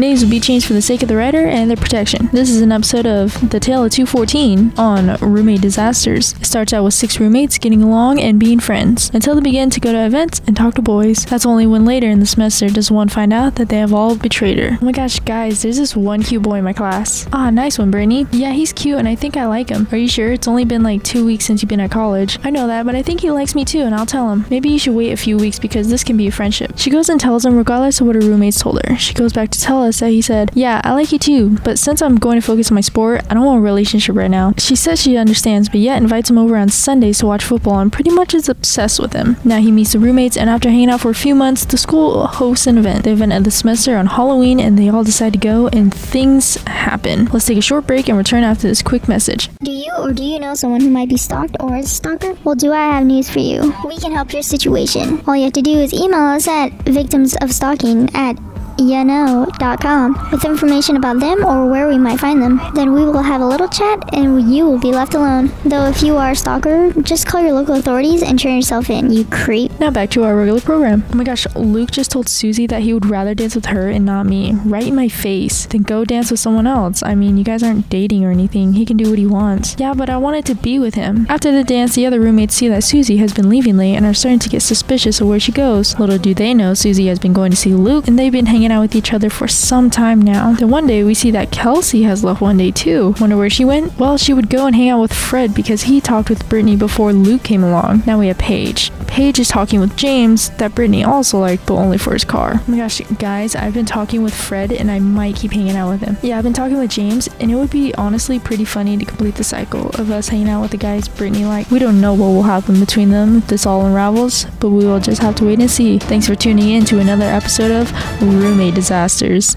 Names will be changed for the sake of the writer and their protection. This is an episode of The Tale of 214 on roommate disasters. It starts out with six roommates getting along and being friends until they begin to go to events and talk to boys. That's only when later in the semester does one find out that they have all betrayed her. Oh my gosh, guys, there's this one cute boy in my class. Ah, nice one, Brittany. Yeah, he's cute and I think I like him. Are you sure? It's only been like two weeks since you've been at college. I know that, but I think he likes me too and I'll tell him. Maybe you should wait a few weeks because this can be a friendship. She goes and tells him regardless of what her roommates told her. She goes back to tell us he said, Yeah, I like you too, but since I'm going to focus on my sport, I don't want a relationship right now. She says she understands, but yet invites him over on Sundays to watch football and pretty much is obsessed with him. Now he meets the roommates, and after hanging out for a few months, the school hosts an event. The event of the semester on Halloween, and they all decide to go, and things happen. Let's take a short break and return after this quick message. Do you or do you know someone who might be stalked or is a stalker? Well, do I have news for you? We can help your situation. All you have to do is email us at victimsofstalking at younknow.com with information about them or where we might find them. Then we will have a little chat and you will be left alone. Though if you are a stalker, just call your local authorities and turn yourself in, you creep. Now back to our regular program. Oh my gosh, Luke just told Susie that he would rather dance with her and not me, right in my face, than go dance with someone else. I mean, you guys aren't dating or anything. He can do what he wants. Yeah, but I wanted to be with him. After the dance, the other roommates see that Susie has been leaving late and are starting to get suspicious of where she goes. Little do they know, Susie has been going to see Luke and they've been hanging out with each other for some time now. Then one day we see that Kelsey has left one day too. Wonder where she went? Well, she would go and hang out with Fred because he talked with Brittany before Luke came along. Now we have Paige. Paige is talking with James that Brittany also liked, but only for his car. Oh my gosh, guys, I've been talking with Fred and I might keep hanging out with him. Yeah, I've been talking with James and it would be honestly pretty funny to complete the cycle of us hanging out with the guys Brittany like. We don't know what will happen between them if this all unravels, but we will just have to wait and see. Thanks for tuning in to another episode of Roommate Disasters.